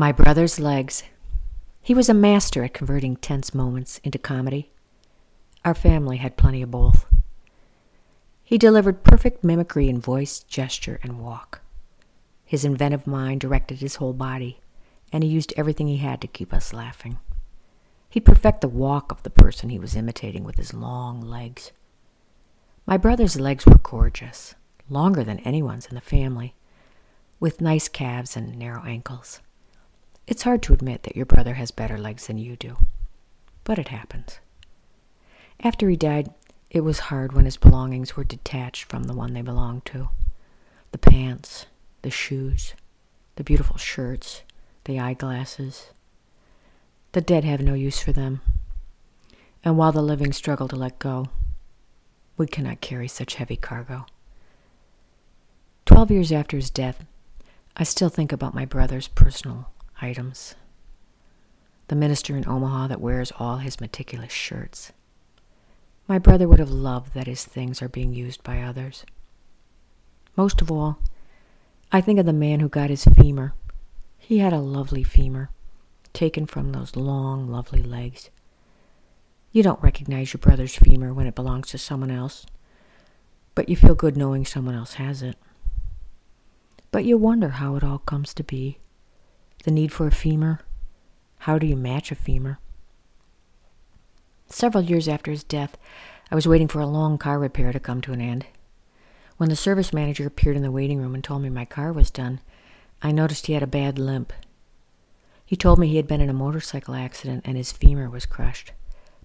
My brother's legs. He was a master at converting tense moments into comedy. Our family had plenty of both. He delivered perfect mimicry in voice, gesture, and walk. His inventive mind directed his whole body, and he used everything he had to keep us laughing. He'd perfect the walk of the person he was imitating with his long legs. My brother's legs were gorgeous, longer than anyone's in the family, with nice calves and narrow ankles. It's hard to admit that your brother has better legs than you do, but it happens. After he died, it was hard when his belongings were detached from the one they belonged to the pants, the shoes, the beautiful shirts, the eyeglasses. The dead have no use for them, and while the living struggle to let go, we cannot carry such heavy cargo. Twelve years after his death, I still think about my brother's personal items. The minister in Omaha that wears all his meticulous shirts. My brother would have loved that his things are being used by others. Most of all, I think of the man who got his femur. He had a lovely femur, taken from those long, lovely legs. You don't recognize your brother's femur when it belongs to someone else, but you feel good knowing someone else has it. But you wonder how it all comes to be. The need for a femur. How do you match a femur? Several years after his death, I was waiting for a long car repair to come to an end. When the service manager appeared in the waiting room and told me my car was done, I noticed he had a bad limp. He told me he had been in a motorcycle accident and his femur was crushed.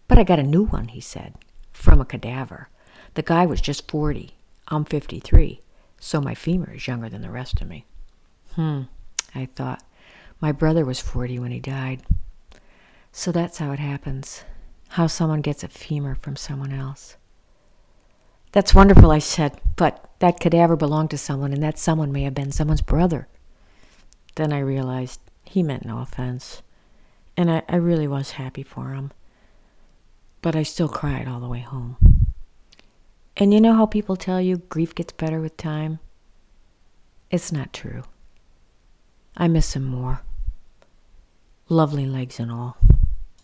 But I got a new one, he said, from a cadaver. The guy was just 40. I'm 53, so my femur is younger than the rest of me. Hmm, I thought. My brother was 40 when he died. So that's how it happens how someone gets a femur from someone else. That's wonderful, I said, but that cadaver belonged to someone, and that someone may have been someone's brother. Then I realized he meant no offense, and I, I really was happy for him. But I still cried all the way home. And you know how people tell you grief gets better with time? It's not true. I miss him more. Lovely legs and all.